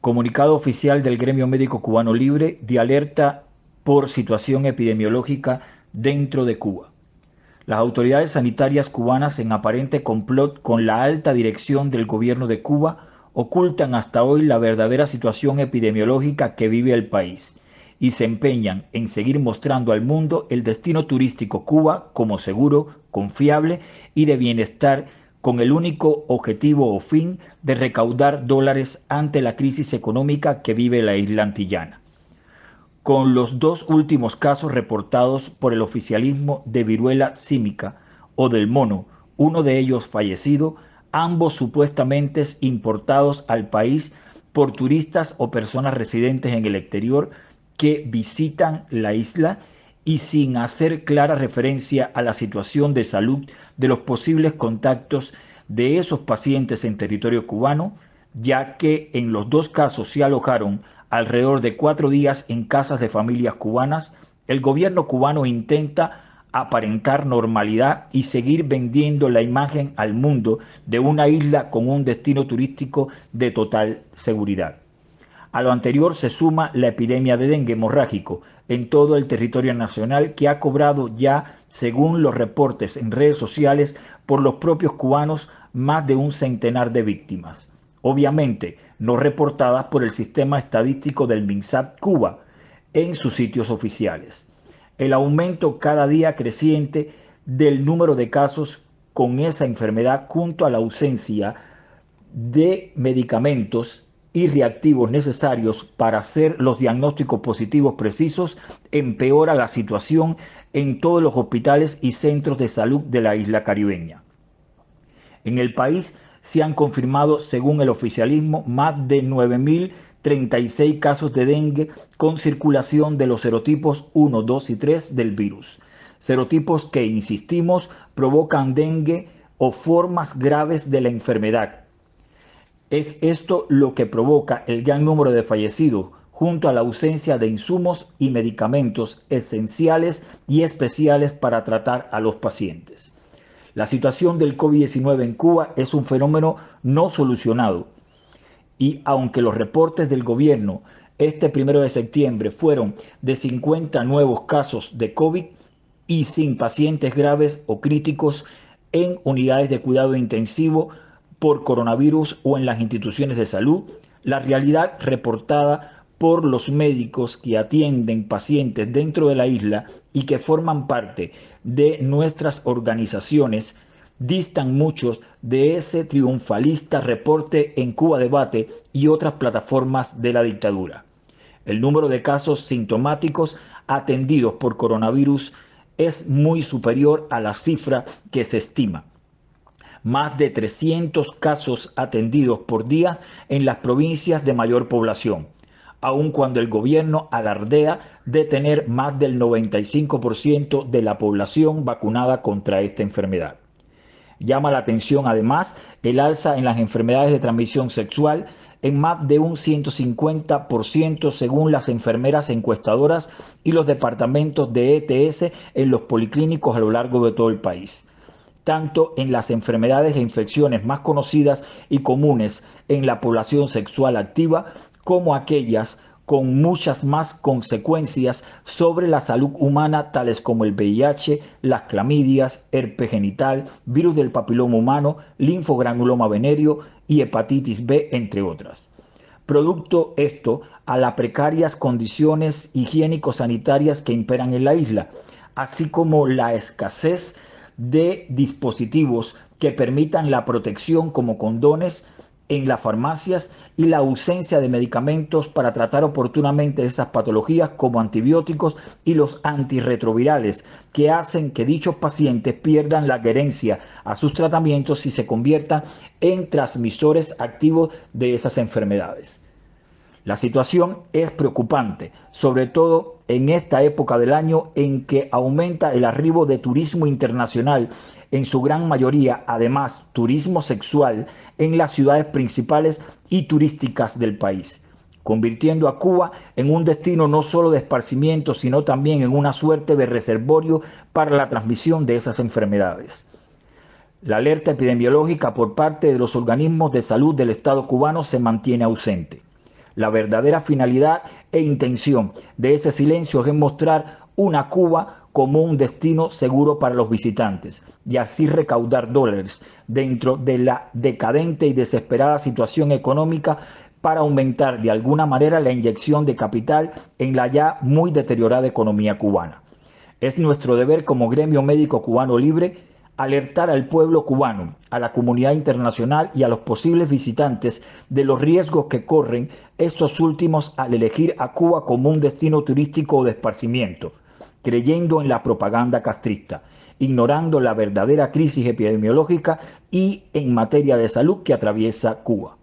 Comunicado oficial del Gremio Médico Cubano Libre de alerta por situación epidemiológica dentro de Cuba. Las autoridades sanitarias cubanas, en aparente complot con la alta dirección del gobierno de Cuba, ocultan hasta hoy la verdadera situación epidemiológica que vive el país y se empeñan en seguir mostrando al mundo el destino turístico Cuba como seguro, confiable y de bienestar con el único objetivo o fin de recaudar dólares ante la crisis económica que vive la isla antillana. Con los dos últimos casos reportados por el oficialismo de viruela símica o del mono, uno de ellos fallecido, ambos supuestamente importados al país por turistas o personas residentes en el exterior que visitan la isla y sin hacer clara referencia a la situación de salud de los posibles contactos de esos pacientes en territorio cubano, ya que en los dos casos se alojaron alrededor de cuatro días en casas de familias cubanas, el gobierno cubano intenta aparentar normalidad y seguir vendiendo la imagen al mundo de una isla con un destino turístico de total seguridad. A lo anterior se suma la epidemia de dengue hemorrágico en todo el territorio nacional que ha cobrado ya, según los reportes en redes sociales por los propios cubanos, más de un centenar de víctimas. Obviamente no reportadas por el sistema estadístico del MINSAP Cuba en sus sitios oficiales. El aumento cada día creciente del número de casos con esa enfermedad junto a la ausencia de medicamentos y reactivos necesarios para hacer los diagnósticos positivos precisos empeora la situación en todos los hospitales y centros de salud de la isla caribeña. En el país se han confirmado, según el oficialismo, más de 9.036 casos de dengue con circulación de los serotipos 1, 2 y 3 del virus. Serotipos que, insistimos, provocan dengue o formas graves de la enfermedad es esto lo que provoca el gran número de fallecidos, junto a la ausencia de insumos y medicamentos esenciales y especiales para tratar a los pacientes. La situación del COVID-19 en Cuba es un fenómeno no solucionado y aunque los reportes del gobierno este primero de septiembre fueron de 50 nuevos casos de COVID y sin pacientes graves o críticos en unidades de cuidado intensivo, por coronavirus o en las instituciones de salud, la realidad reportada por los médicos que atienden pacientes dentro de la isla y que forman parte de nuestras organizaciones distan muchos de ese triunfalista reporte en Cuba Debate y otras plataformas de la dictadura. El número de casos sintomáticos atendidos por coronavirus es muy superior a la cifra que se estima más de 300 casos atendidos por día en las provincias de mayor población, aun cuando el gobierno alardea de tener más del 95% de la población vacunada contra esta enfermedad. Llama la atención además el alza en las enfermedades de transmisión sexual en más de un 150% según las enfermeras encuestadoras y los departamentos de ETS en los policlínicos a lo largo de todo el país tanto en las enfermedades e infecciones más conocidas y comunes en la población sexual activa como aquellas con muchas más consecuencias sobre la salud humana, tales como el VIH, las clamidias, herpes genital, virus del papiloma humano, linfogranuloma venéreo y hepatitis B, entre otras. Producto esto a las precarias condiciones higiénico-sanitarias que imperan en la isla, así como la escasez de dispositivos que permitan la protección como condones en las farmacias y la ausencia de medicamentos para tratar oportunamente esas patologías como antibióticos y los antirretrovirales que hacen que dichos pacientes pierdan la adherencia a sus tratamientos y se conviertan en transmisores activos de esas enfermedades. La situación es preocupante, sobre todo en esta época del año en que aumenta el arribo de turismo internacional, en su gran mayoría además turismo sexual en las ciudades principales y turísticas del país, convirtiendo a Cuba en un destino no solo de esparcimiento, sino también en una suerte de reservorio para la transmisión de esas enfermedades. La alerta epidemiológica por parte de los organismos de salud del Estado cubano se mantiene ausente. La verdadera finalidad e intención de ese silencio es mostrar una Cuba como un destino seguro para los visitantes y así recaudar dólares dentro de la decadente y desesperada situación económica para aumentar de alguna manera la inyección de capital en la ya muy deteriorada economía cubana. Es nuestro deber como gremio médico cubano libre alertar al pueblo cubano, a la comunidad internacional y a los posibles visitantes de los riesgos que corren estos últimos al elegir a Cuba como un destino turístico de esparcimiento, creyendo en la propaganda castrista, ignorando la verdadera crisis epidemiológica y en materia de salud que atraviesa Cuba.